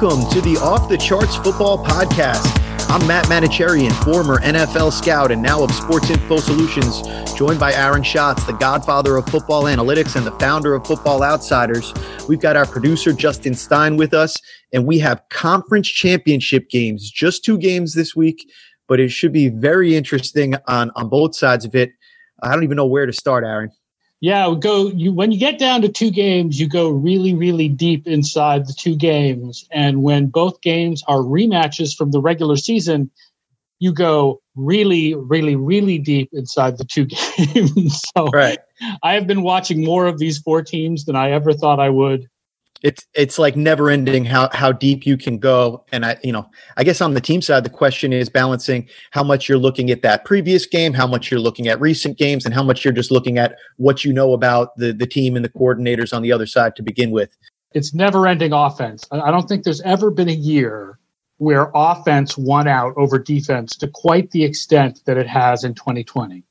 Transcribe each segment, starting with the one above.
Welcome to the Off the Charts Football Podcast. I'm Matt Manocherian, former NFL scout and now of Sports Info Solutions, joined by Aaron Schatz, the godfather of football analytics and the founder of Football Outsiders. We've got our producer, Justin Stein, with us, and we have conference championship games, just two games this week, but it should be very interesting on, on both sides of it. I don't even know where to start, Aaron. Yeah, go you when you get down to two games, you go really, really deep inside the two games. And when both games are rematches from the regular season, you go really, really, really deep inside the two games. so right. I have been watching more of these four teams than I ever thought I would it's it's like never ending how how deep you can go. And i you know i guess on the team side the question is balancing how much you're looking at that previous game how much you're looking at recent games and how much you're just looking at what you know about the the team and the coordinators on the other side to begin with. It's never ending offense. I don't think there's ever been a year where offense won out over defense to quite the extent that it has in 2020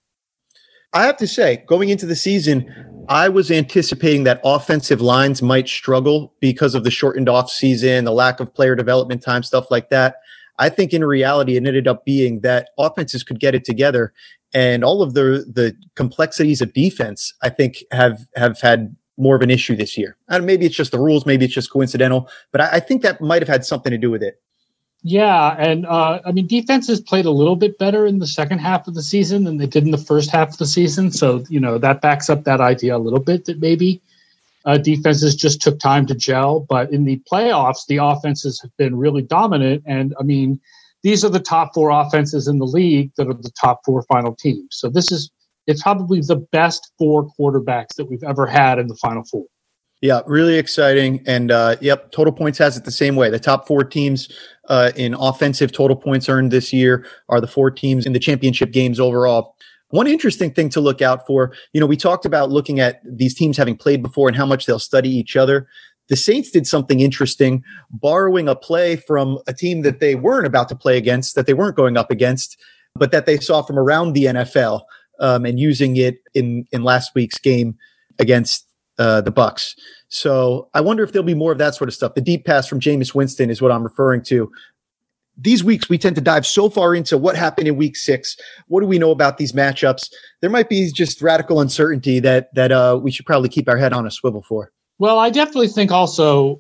I have to say, going into the season, I was anticipating that offensive lines might struggle because of the shortened off season, the lack of player development time, stuff like that. I think in reality, it ended up being that offenses could get it together, and all of the the complexities of defense, I think, have have had more of an issue this year. And maybe it's just the rules, maybe it's just coincidental, but I, I think that might have had something to do with it. Yeah, and uh, I mean, defenses played a little bit better in the second half of the season than they did in the first half of the season. So you know that backs up that idea a little bit that maybe uh, defenses just took time to gel. But in the playoffs, the offenses have been really dominant, and I mean, these are the top four offenses in the league that are the top four final teams. So this is it's probably the best four quarterbacks that we've ever had in the final four. Yeah, really exciting. And uh, yep, Total Points has it the same way. The top four teams uh, in offensive total points earned this year are the four teams in the championship games overall. One interesting thing to look out for, you know, we talked about looking at these teams having played before and how much they'll study each other. The Saints did something interesting, borrowing a play from a team that they weren't about to play against, that they weren't going up against, but that they saw from around the NFL um, and using it in in last week's game against uh, the Bucs. So I wonder if there'll be more of that sort of stuff. The deep pass from Jameis Winston is what I'm referring to. These weeks, we tend to dive so far into what happened in week six. What do we know about these matchups? There might be just radical uncertainty that that uh, we should probably keep our head on a swivel for. Well, I definitely think also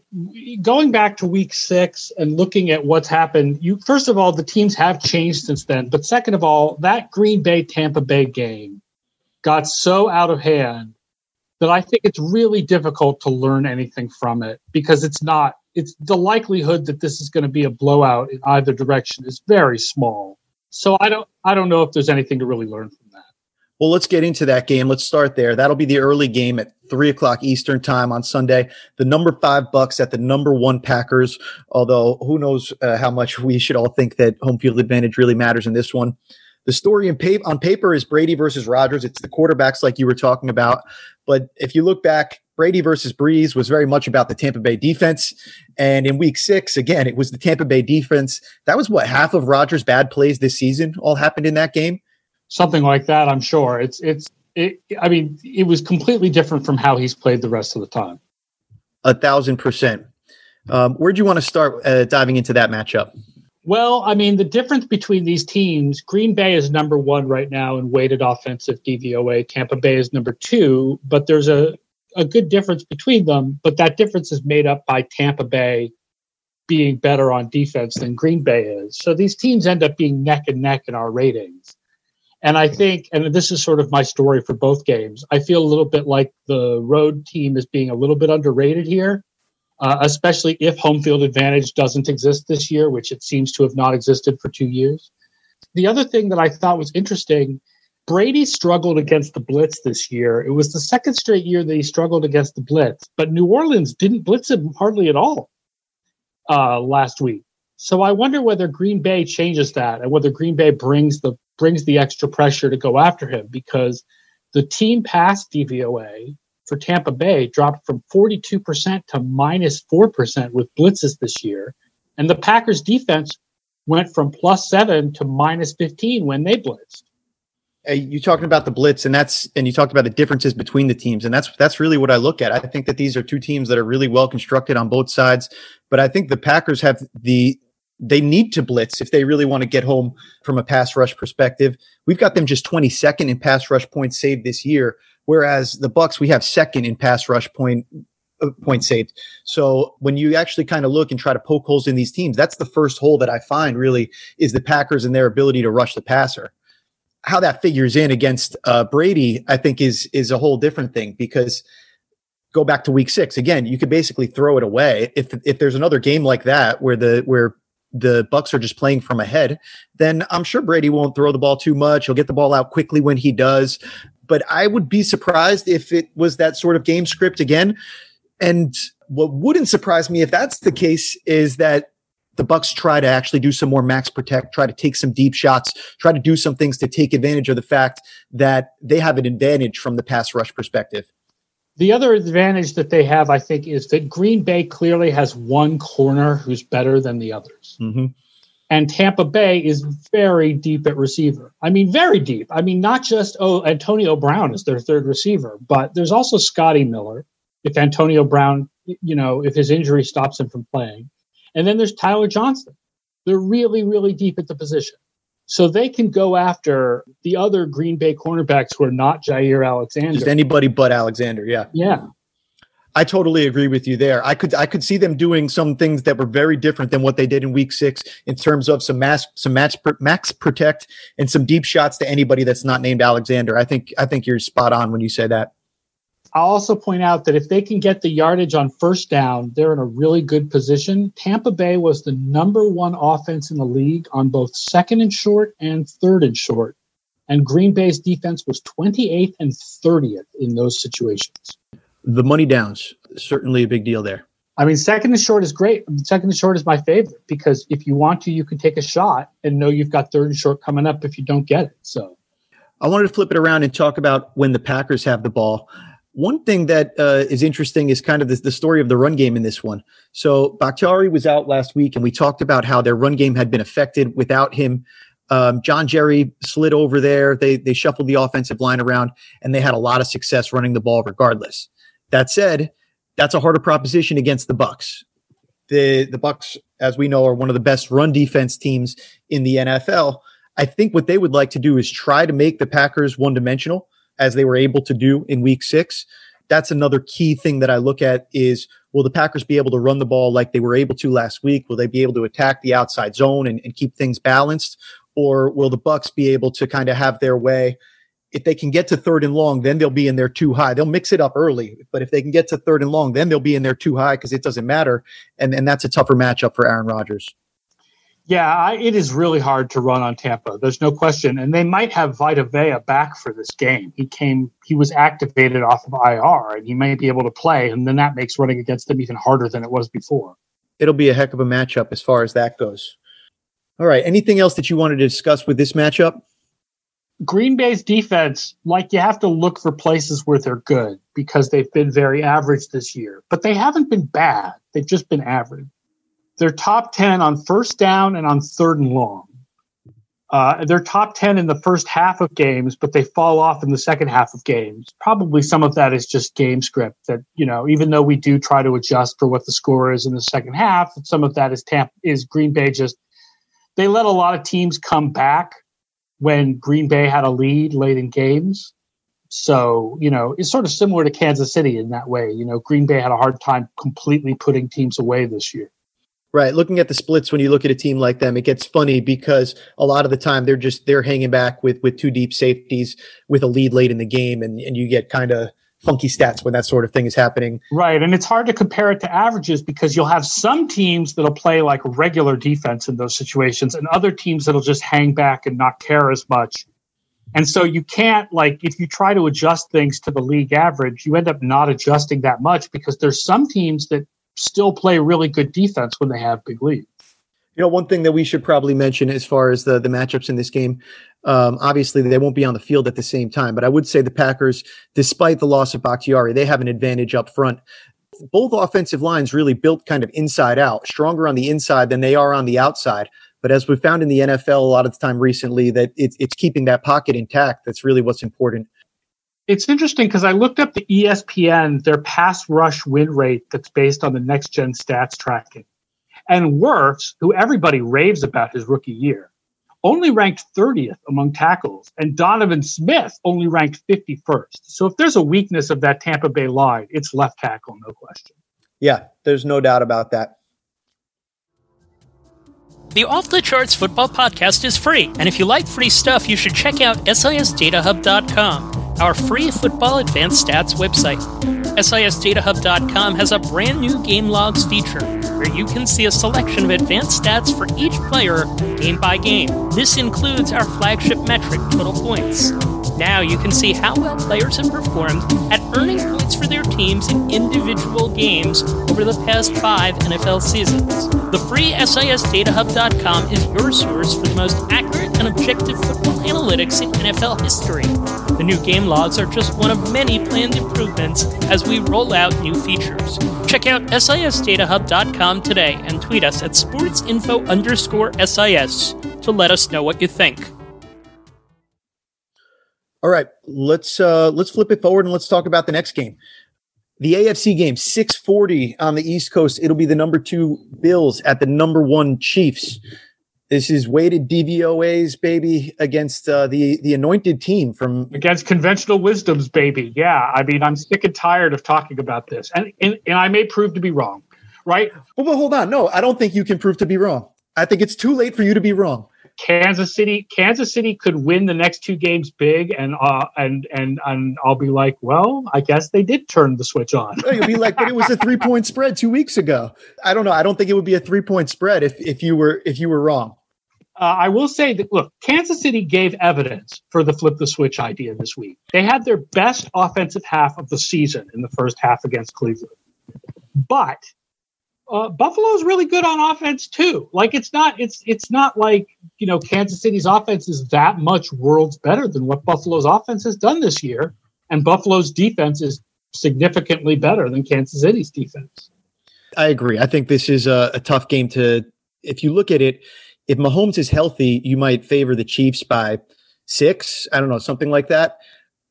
going back to week six and looking at what's happened, you first of all, the teams have changed since then. But second of all, that Green Bay Tampa Bay game got so out of hand that I think it's really difficult to learn anything from it because it's not it's the likelihood that this is going to be a blowout in either direction is very small. So I don't I don't know if there's anything to really learn from that. Well, let's get into that game. Let's start there. That'll be the early game at three o'clock Eastern time on Sunday. The number five Bucs at the number one Packers. Although who knows uh, how much we should all think that home field advantage really matters in this one. The story pa- on paper is Brady versus Rodgers. It's the quarterbacks, like you were talking about. But if you look back, Brady versus Brees was very much about the Tampa Bay defense. And in week six, again, it was the Tampa Bay defense. That was what half of Rodgers' bad plays this season all happened in that game. Something like that, I'm sure. It's, it's, it, I mean, it was completely different from how he's played the rest of the time. A thousand percent. Um, where do you want to start uh, diving into that matchup? Well, I mean, the difference between these teams, Green Bay is number one right now in weighted offensive DVOA. Tampa Bay is number two, but there's a, a good difference between them. But that difference is made up by Tampa Bay being better on defense than Green Bay is. So these teams end up being neck and neck in our ratings. And I think, and this is sort of my story for both games, I feel a little bit like the road team is being a little bit underrated here uh, especially if home field advantage doesn't exist this year, which it seems to have not existed for two years. The other thing that I thought was interesting Brady struggled against the blitz this year. It was the second straight year that he struggled against the blitz, but New Orleans didn't blitz him hardly at all uh, last week. So I wonder whether Green Bay changes that and whether Green Bay brings the brings the extra pressure to go after him because the team pass DVOA for Tampa Bay dropped from 42% to minus 4% with blitzes this year. And the Packers defense went from plus seven to minus 15 when they blitzed. Hey, you talking about the blitz and that's and you talked about the differences between the teams and that's that's really what I look at. I think that these are two teams that are really well constructed on both sides. but I think the Packers have the they need to blitz if they really want to get home from a pass rush perspective. We've got them just 22nd in pass rush points saved this year, whereas the Bucs we have second in pass rush point uh, points saved. So when you actually kind of look and try to poke holes in these teams, that's the first hole that I find really is the Packers and their ability to rush the passer. How that figures in against uh, Brady, I think is is a whole different thing because go back to week six again. You could basically throw it away if if there's another game like that where the where the Bucs are just playing from ahead, then I'm sure Brady won't throw the ball too much. He'll get the ball out quickly when he does. But I would be surprised if it was that sort of game script again. And what wouldn't surprise me if that's the case is that the Bucs try to actually do some more max protect, try to take some deep shots, try to do some things to take advantage of the fact that they have an advantage from the pass rush perspective. The other advantage that they have, I think, is that Green Bay clearly has one corner who's better than the others. Mm-hmm. And Tampa Bay is very deep at receiver. I mean, very deep. I mean, not just, oh, Antonio Brown is their third receiver, but there's also Scotty Miller. If Antonio Brown, you know, if his injury stops him from playing. And then there's Tyler Johnson. They're really, really deep at the position. So they can go after the other Green Bay cornerbacks who are not Jaire Alexander. Just anybody but Alexander, yeah. Yeah. I totally agree with you there. I could I could see them doing some things that were very different than what they did in week 6 in terms of some mass some max protect and some deep shots to anybody that's not named Alexander. I think I think you're spot on when you say that. I'll also point out that if they can get the yardage on first down, they're in a really good position. Tampa Bay was the number one offense in the league on both second and short and third and short. And Green Bay's defense was 28th and 30th in those situations. The money downs, certainly a big deal there. I mean, second and short is great. Second and short is my favorite because if you want to, you can take a shot and know you've got third and short coming up if you don't get it. So I wanted to flip it around and talk about when the Packers have the ball. One thing that uh, is interesting is kind of the, the, story of the run game in this one. So Bakhtiari was out last week, and we talked about how their run game had been affected without him. Um, John Jerry slid over there. They they shuffled the offensive line around, and they had a lot of success running the ball regardless. That said, that's a harder proposition against the Bucs. The the Bucs, as we know, are one of the best run defense teams in the NFL. I think what they would like to do is try to make the Packers one dimensional as they were able to do in week six. That's another key thing that I look at is will the Packers be able to run the ball like they were able to last week? Will they be able to attack the outside zone and, and keep things balanced? Or will the Bucs be able to kind of have their way? If they can get to third and long, then they'll be in there too high. They'll mix it up early, but if they can get to third and long, then they'll be in there too high because it doesn't matter. And, and that's a tougher matchup for Aaron Rodgers. Yeah, I, it is really hard to run on Tampa. There's no question, and they might have Vita Vea back for this game. He came, he was activated off of IR, and he might be able to play, and then that makes running against them even harder than it was before. It'll be a heck of a matchup as far as that goes. All right, anything else that you wanted to discuss with this matchup? Green Bay's defense, like you have to look for places where they're good because they've been very average this year, but they haven't been bad. They've just been average. They're top 10 on first down and on third and long. Uh, they're top 10 in the first half of games, but they fall off in the second half of games. Probably some of that is just game script that, you know, even though we do try to adjust for what the score is in the second half, some of that is Tampa, is Green Bay just, they let a lot of teams come back when Green Bay had a lead late in games. So, you know, it's sort of similar to Kansas City in that way. You know, Green Bay had a hard time completely putting teams away this year. Right. Looking at the splits when you look at a team like them, it gets funny because a lot of the time they're just they're hanging back with with two deep safeties with a lead late in the game and, and you get kind of funky stats when that sort of thing is happening. Right. And it's hard to compare it to averages because you'll have some teams that'll play like regular defense in those situations and other teams that'll just hang back and not care as much. And so you can't like if you try to adjust things to the league average, you end up not adjusting that much because there's some teams that still play really good defense when they have big leads. You know, one thing that we should probably mention as far as the the matchups in this game, um, obviously they won't be on the field at the same time, but I would say the Packers, despite the loss of Bakhtiari, they have an advantage up front. Both offensive lines really built kind of inside out, stronger on the inside than they are on the outside. But as we've found in the NFL a lot of the time recently, that it's it's keeping that pocket intact. That's really what's important it's interesting because I looked up the ESPN, their pass rush win rate that's based on the next gen stats tracking. And Wirfs, who everybody raves about his rookie year, only ranked 30th among tackles, and Donovan Smith only ranked 51st. So if there's a weakness of that Tampa Bay line, it's left tackle, no question. Yeah, there's no doubt about that. The Off the Charts Football Podcast is free, and if you like free stuff, you should check out SISDataHub.com, our free football advanced stats website. SISDataHub.com has a brand new game logs feature where you can see a selection of advanced stats for each player game by game. This includes our flagship metric, total points. Now you can see how well players have performed at earning points for their teams in individual games over the past five NFL seasons. The free SISDataHub.com is your source for the most accurate and objective football analytics in NFL history. The new game logs are just one of many planned improvements as we roll out new features. Check out SISDataHub.com today and tweet us at sportsinfo underscore SIS to let us know what you think. All right, let's uh, let's flip it forward and let's talk about the next game. The AFC game, 640 on the East Coast. It'll be the number two Bills at the number one Chiefs. This is weighted DVOAs, baby, against uh, the the anointed team from against conventional wisdoms, baby. Yeah, I mean, I'm sick and tired of talking about this, and and, and I may prove to be wrong, right? Well, but hold on, no, I don't think you can prove to be wrong. I think it's too late for you to be wrong. Kansas City, Kansas City could win the next two games big, and uh, and and and I'll be like, well, I guess they did turn the switch on. You'll be like, but it was a three point spread two weeks ago. I don't know. I don't think it would be a three point spread if if you were if you were wrong. Uh, I will say that look, Kansas City gave evidence for the flip the switch idea this week. They had their best offensive half of the season in the first half against Cleveland, but uh, Buffalo's really good on offense too. Like it's not it's it's not like you know Kansas City's offense is that much worlds better than what Buffalo's offense has done this year, and Buffalo's defense is significantly better than Kansas City's defense. I agree. I think this is a, a tough game to. If you look at it, if Mahomes is healthy, you might favor the Chiefs by six. I don't know, something like that.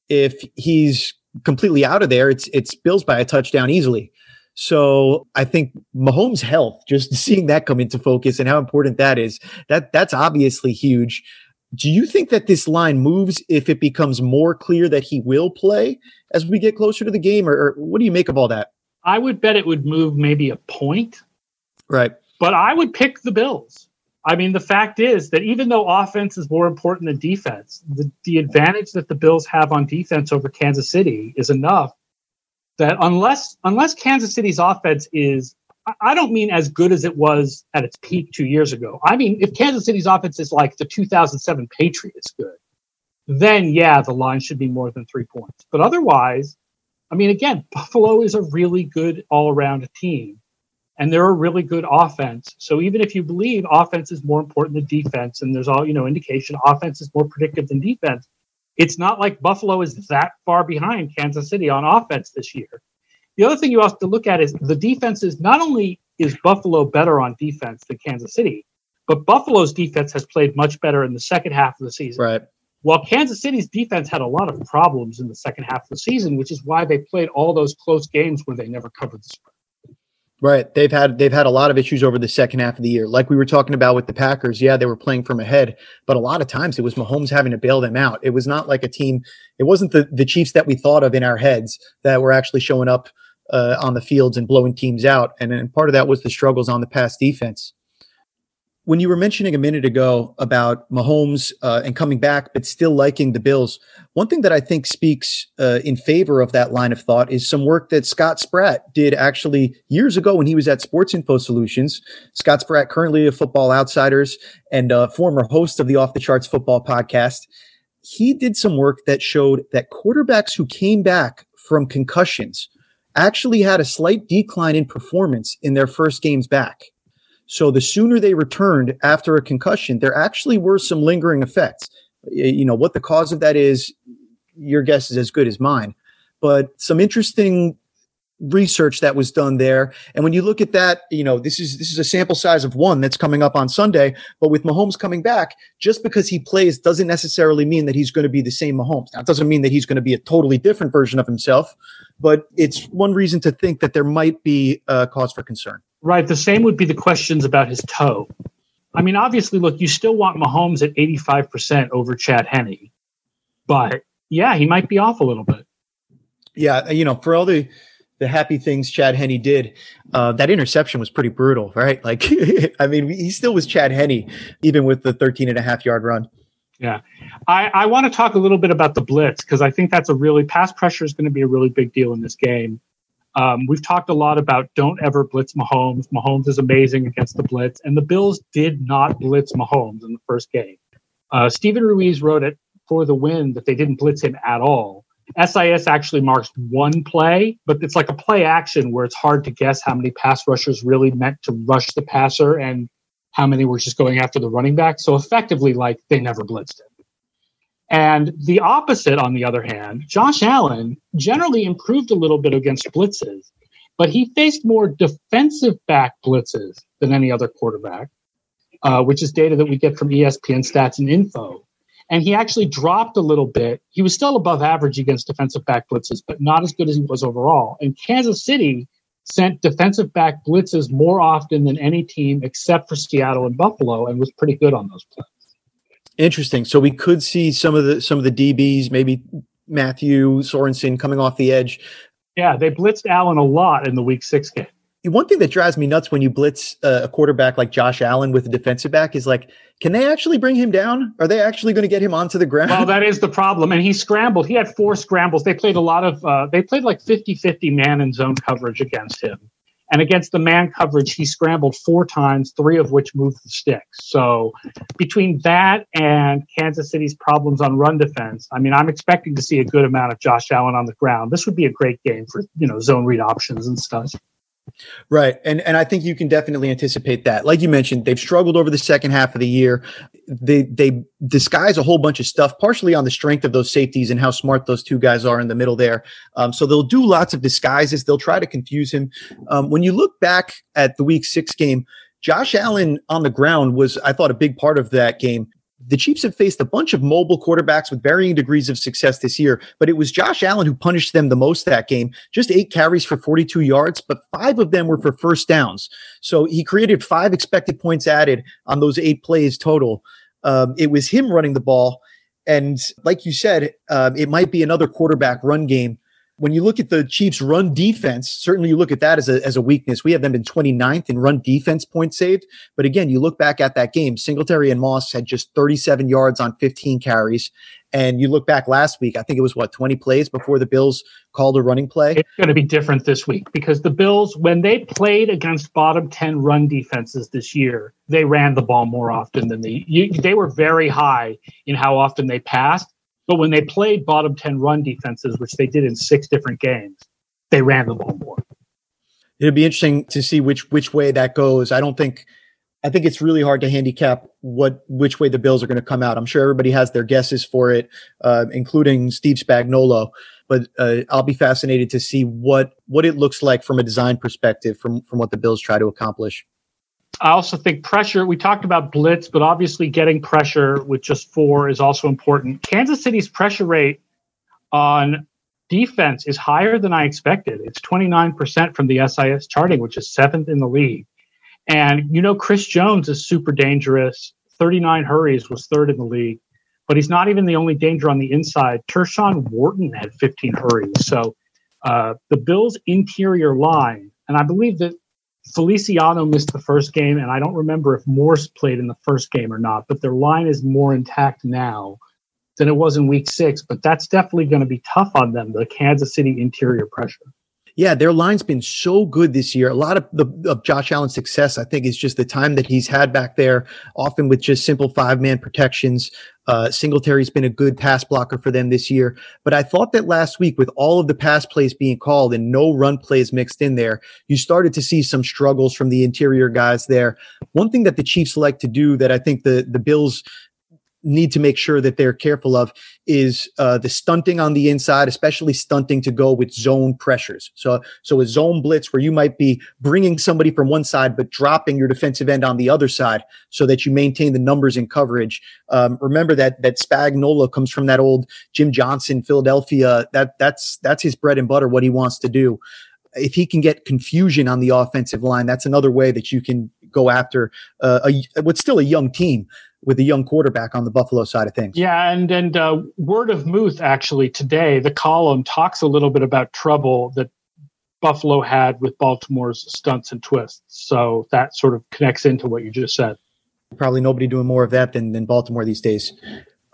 If he's completely out of there, it's it's Bills by a touchdown easily. So I think Mahomes' health, just seeing that come into focus and how important that is, that that's obviously huge. Do you think that this line moves if it becomes more clear that he will play as we get closer to the game, or, or what do you make of all that? I would bet it would move maybe a point. Right. But I would pick the Bills. I mean, the fact is that even though offense is more important than defense, the, the advantage that the Bills have on defense over Kansas City is enough that unless unless Kansas City's offense is I don't mean as good as it was at its peak two years ago. I mean, if Kansas City's offense is like the 2007 Patriots good, then yeah, the line should be more than three points. But otherwise, I mean, again, Buffalo is a really good all around team and they're a really good offense. So even if you believe offense is more important than defense, and there's all, you know, indication offense is more predictive than defense, it's not like Buffalo is that far behind Kansas City on offense this year. The other thing you have to look at is the defense is not only is Buffalo better on defense than Kansas City, but Buffalo's defense has played much better in the second half of the season. Right. While Kansas City's defense had a lot of problems in the second half of the season, which is why they played all those close games where they never covered the spread. Right. They've had they've had a lot of issues over the second half of the year. Like we were talking about with the Packers. Yeah, they were playing from ahead, but a lot of times it was Mahomes having to bail them out. It was not like a team. It wasn't the the Chiefs that we thought of in our heads that were actually showing up uh, on the fields and blowing teams out. And, and part of that was the struggles on the pass defense when you were mentioning a minute ago about Mahomes uh, and coming back, but still liking the Bills, one thing that I think speaks uh, in favor of that line of thought is some work that Scott Spratt did actually years ago when he was at Sports Info Solutions. Scott Spratt, currently of Football Outsiders and a former host of the Off the Charts Football podcast, he did some work that showed that quarterbacks who came back from concussions actually had a slight decline in performance in their first games back. So the sooner they returned after a concussion, there actually were some lingering effects. You know, what the cause of that is, your guess is as good as mine. But some interesting research that was done there. And when you look at that, you know, this is this is a sample size of one that's coming up on Sunday, but with Mahomes coming back, just because he plays doesn't necessarily mean that he's going to be the same Mahomes. Now, it doesn't mean that he's going to be a totally different version of himself, but it's one reason to think that there might be a cause for concern. Right. The same would be the questions about his toe. I mean, obviously, look, you still want Mahomes at 85% over Chad Henne, but yeah, he might be off a little bit. Yeah, you know, for all the the happy things Chad Henne did, uh, that interception was pretty brutal, right? Like, I mean, he still was Chad Henne, even with the 13 and a half yard run. Yeah. I, I want to talk a little bit about the blitz because I think that's a really pass pressure is going to be a really big deal in this game. Um, we've talked a lot about don't ever blitz Mahomes. Mahomes is amazing against the blitz, and the Bills did not blitz Mahomes in the first game. Uh, Steven Ruiz wrote it for the win that they didn't blitz him at all. SIS actually marks one play, but it's like a play action where it's hard to guess how many pass rushers really meant to rush the passer and how many were just going after the running back. So effectively, like they never blitzed him. And the opposite, on the other hand, Josh Allen generally improved a little bit against blitzes, but he faced more defensive back blitzes than any other quarterback, uh, which is data that we get from ESPN stats and info. And he actually dropped a little bit. He was still above average against defensive back blitzes, but not as good as he was overall. And Kansas City sent defensive back blitzes more often than any team except for Seattle and Buffalo and was pretty good on those plays. Interesting. So we could see some of the some of the DBs, maybe Mathieu Sorensen coming off the edge. Yeah, they blitzed Allen a lot in the Week Six game. One thing that drives me nuts when you blitz a quarterback like Josh Allen with a defensive back is like, can they actually bring him down? Are they actually going to get him onto the ground? Well, that is the problem. And he scrambled. He had four scrambles. They played a lot of, uh, they played like 50 50 man and zone coverage against him. And against the man coverage, he scrambled four times, three of which moved the sticks. So between that and Kansas City's problems on run defense, I mean, I'm expecting to see a good amount of Josh Allen on the ground. This would be a great game for, you know, zone read options and stuff. Right. And and I think you can definitely anticipate that. Like you mentioned, they've struggled over the second half of the year. They they disguise a whole bunch of stuff, partially on the strength of those safeties and how smart those two guys are in the middle there. Um, so they'll do lots of disguises. They'll try to confuse him. Um, when you look back at the week six game, Josh Allen on the ground was, I thought, a big part of that game the Chiefs have faced a bunch of mobile quarterbacks with varying degrees of success this year, but it was Josh Allen who punished them the most that game. Just eight carries for 42 yards, but five of them were for first downs. So he created five expected points added on those eight plays total. Um, it was him running the ball. And like you said, uh, it might be another quarterback run game when you look at the Chiefs' run defense, certainly you look at that as a, as a weakness. We have them in 29th in run defense points saved. But again, you look back at that game, Singletary and Moss had just 37 yards on 15 carries. And you look back last week, I think it was what, 20 plays before the Bills called a running play? It's going to be different this week because the Bills, when they played against bottom 10 run defenses this year, they ran the ball more often than the, you, they were very high in how often they passed but when they played bottom 10 run defenses, which they did in six different games, they ran the ball more. It'll be interesting to see which which way that goes. I don't think I think it's really hard to handicap what which way the Bills are going to come out. I'm sure everybody has their guesses for it, uh, including Steve Spagnuolo. But uh, I'll be fascinated to see what what it looks like from a design perspective, from from what the Bills try to accomplish. I also think pressure. We talked about blitz, but obviously getting pressure with just four is also important. Kansas City's pressure rate on defense is higher than I expected. It's 29% from the SIS charting, which is seventh in the league. And you know, Chris Jones is super dangerous. 39 hurries was third in the league, but he's not even the only danger on the inside. Tershawn Wharton had 15 hurries. So uh, the Bills' interior line, and I believe that Feliciano missed the first game, and I don't remember if Morse played in the first game or not, but their line is more intact now than it was in week six. But that's definitely going to be tough on them, the Kansas City interior pressure. Yeah, their line's been so good this year. A lot of the of Josh Allen's success, I think, is just the time that he's had back there, often with just simple five man protections. Uh, Singletary's been a good pass blocker for them this year. But I thought that last week, with all of the pass plays being called and no run plays mixed in there, you started to see some struggles from the interior guys there. One thing that the Chiefs like to do that I think the the Bills need to make sure that they're careful of is uh, the stunting on the inside, especially stunting to go with zone pressures. So, so a zone blitz where you might be bringing somebody from one side but dropping your defensive end on the other side, so that you maintain the numbers in coverage. Um, remember that that Spagnuolo comes from that old Jim Johnson Philadelphia. That that's that's his bread and butter. What he wants to do. if he can get confusion on the offensive line, that's another way that you can go after uh, a, what's still a young team with a young quarterback on the Buffalo side of things. Yeah, and and uh, Word of Muth actually today, the column talks a little bit about trouble that Buffalo had with Baltimore's stunts and twists. So that sort of connects into what you just said. Probably nobody doing more of that than than Baltimore these days.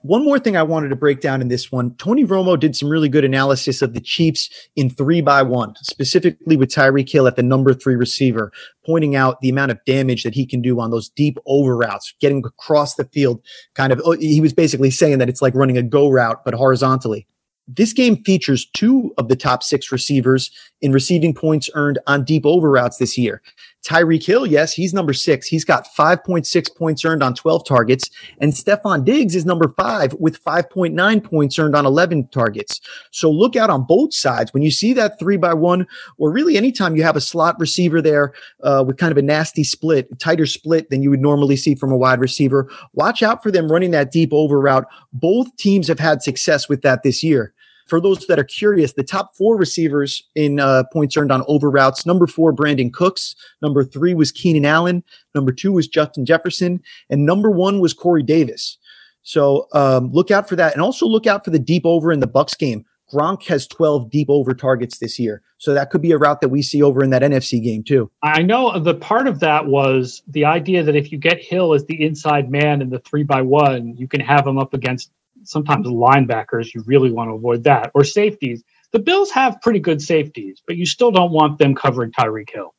One more thing I wanted to break down in this one. Tony Romo did some really good analysis of the Chiefs in three by one, specifically with Tyreek Hill at the number three receiver, pointing out the amount of damage that he can do on those deep over routes, getting across the field. Kind of, oh, he was basically saying that it's like running a go route, but horizontally. This game features two of the top six receivers in receiving points earned on deep over routes this year. Tyreek Hill, yes, he's number six. He's got 5.6 points earned on 12 targets. And Stefon Diggs is number five with 5.9 points earned on 11 targets. So look out on both sides. When you see that three by one, or really anytime you have a slot receiver there uh, with kind of a nasty split, tighter split than you would normally see from a wide receiver, watch out for them running that deep over route. Both teams have had success with that this year for those that are curious, the top four receivers in uh, points earned on over routes number four, Brandin Cooks. Number three was Keenan Allen. Number two was Justin Jefferson. And number one was Corey Davis. So um, look out for that. And also look out for the deep over in the Bucs game. Gronk has 12 deep over targets this year. So that could be a route that we see over in that NFC game too. I know the part of that was the idea that if you get Hill as the inside man in the three by one, you can have him up against sometimes linebackers, you really want to avoid that, or safeties. The Bills have pretty good safeties, but you still don't want them covering Tyreek Hill.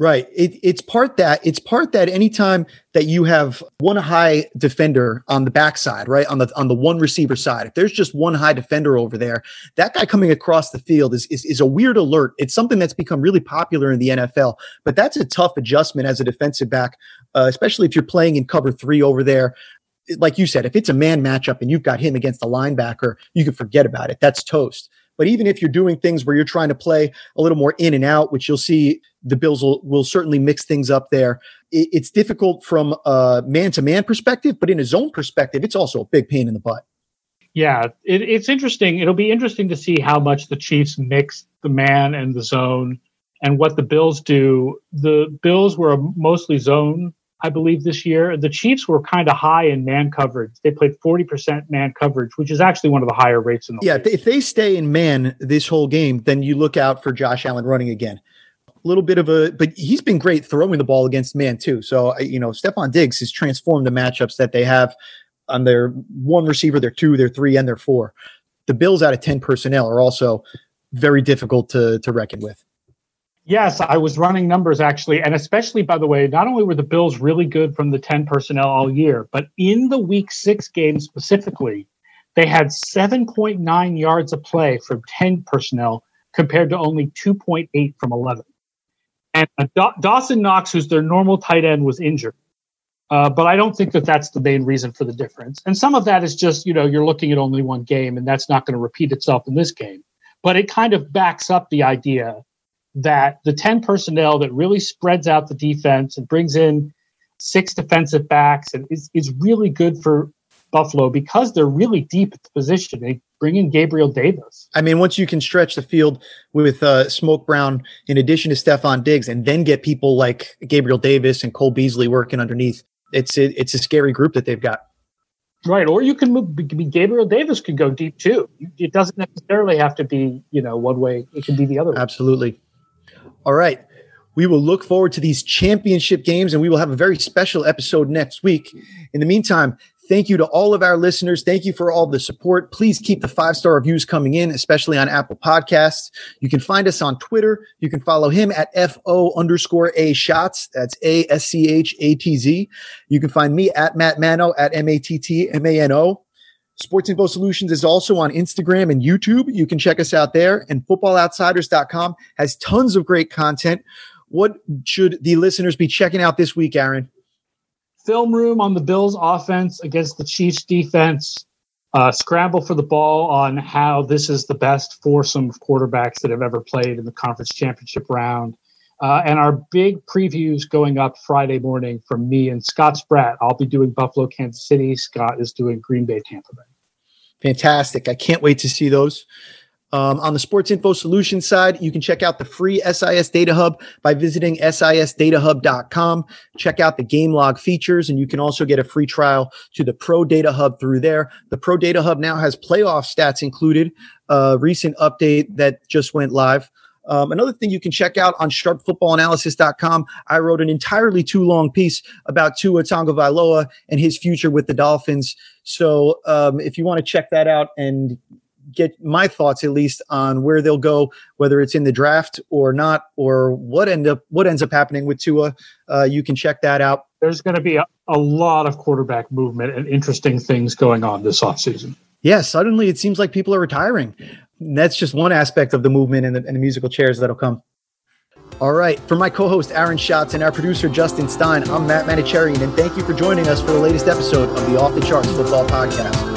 Right. It, it's part that it's part that anytime that you have one high defender on the backside, right on the on the one receiver side, if there's just one high defender over there, that guy coming across the field is is, is a weird alert. It's something that's become really popular in the NFL, but that's a tough adjustment as a defensive back, uh, especially if you're playing in cover three over there like you said, if it's a man matchup and you've got him against a linebacker, you can forget about it. That's toast. But even if you're doing things where you're trying to play a little more in and out, which you'll see the Bills will, will certainly mix things up there. It, it's difficult from a man to man perspective, but in a zone perspective, it's also a big pain in the butt. Yeah, it, it's interesting. It'll be interesting to see how much the Chiefs mix the man and the zone and what the Bills do. The Bills were a mostly zone I believe, this year. The Chiefs were kind of high in man coverage. They played 40% man coverage, which is actually one of the higher rates in the yeah, league. if they stay in man this whole game, then you look out for Josh Allen running again. A little bit of a, but he's been great throwing the ball against man too. So, you know, Stefon Diggs has transformed the matchups that they have on their one receiver, their two, their three, and their four. The Bills out of 10 personnel are also very difficult to, to reckon with. Yes, I was running numbers actually. And especially, by the way, not only were the Bills really good from the 10 personnel all year, but in the week six game specifically, they had 7.9 yards of play from 10 personnel compared to only 2.8 from 11. And uh, Dawson Knox, who's their normal tight end, was injured. Uh, but I don't think that that's the main reason for the difference. And some of that is just, you know, you're looking at only one game and that's not going to repeat itself in this game. But it kind of backs up the idea that the 10 personnel that really spreads out the defense and brings in six defensive backs and is, is really good for Buffalo because they're really deep at the position. They bring in Gabriel Davis. I mean, once you can stretch the field with uh, Smoke Brown in addition to Stefon Diggs and then get people like Gabriel Davis and Cole Beasley working underneath, it's it, it's a scary group that they've got. Right, or you can move. Gabriel Davis could go deep too. It doesn't necessarily have to be, you know, one way. It can be the other. Absolutely. All right. We will look forward to these championship games and we will have a very special episode next week. In the meantime, thank you to all of our listeners. Thank you for all the support. Please keep the five star reviews coming in, especially on Apple Podcasts. You can find us on Twitter. You can follow him at FO underscore ASchatz. That's A S C H A T Z. You can find me at Matt Mano at M A T T M A N O. Sports Info Solutions is also on Instagram and YouTube. You can check us out there. And footballoutsiders.com has tons of great content. What should the listeners be checking out this week, Aaron? Film room on the Bills offense against the Chiefs defense. Uh, scramble for the ball on how this is the best foursome of quarterbacks that have ever played in the conference championship round. Uh, and our big previews going up Friday morning from me and Scott Spratt. I'll be doing Buffalo, Kansas City. Scott is doing Green Bay, Tampa Bay. Fantastic. I can't wait to see those. Um, on the Sports Info Solutions side, you can check out the free SIS Data Hub by visiting sisdatahub.com. Check out the game log features, and you can also get a free trial to the Pro Data Hub through there. The Pro Data Hub now has playoff stats included, a recent update that just went live. Um, another thing you can check out on sharpfootballanalysis.com, I wrote an entirely too long piece about Tua Tagovailoa and his future with the Dolphins. So um, if you want to check that out and get my thoughts at least on where they'll go, whether it's in the draft or not, or what end up what ends up happening with Tua. Uh, you can check that out. There's going to be a, a lot of quarterback movement and interesting things going on this offseason. Yeah, suddenly it seems like people are retiring. And that's just one aspect of the movement and the, and the musical chairs that'll come. All right. For my co host, Aaron Schatz, and our producer, Justin Stein, I'm Matt Manocherian, and thank you for joining us for the latest episode of the Off the Charts Football Podcast.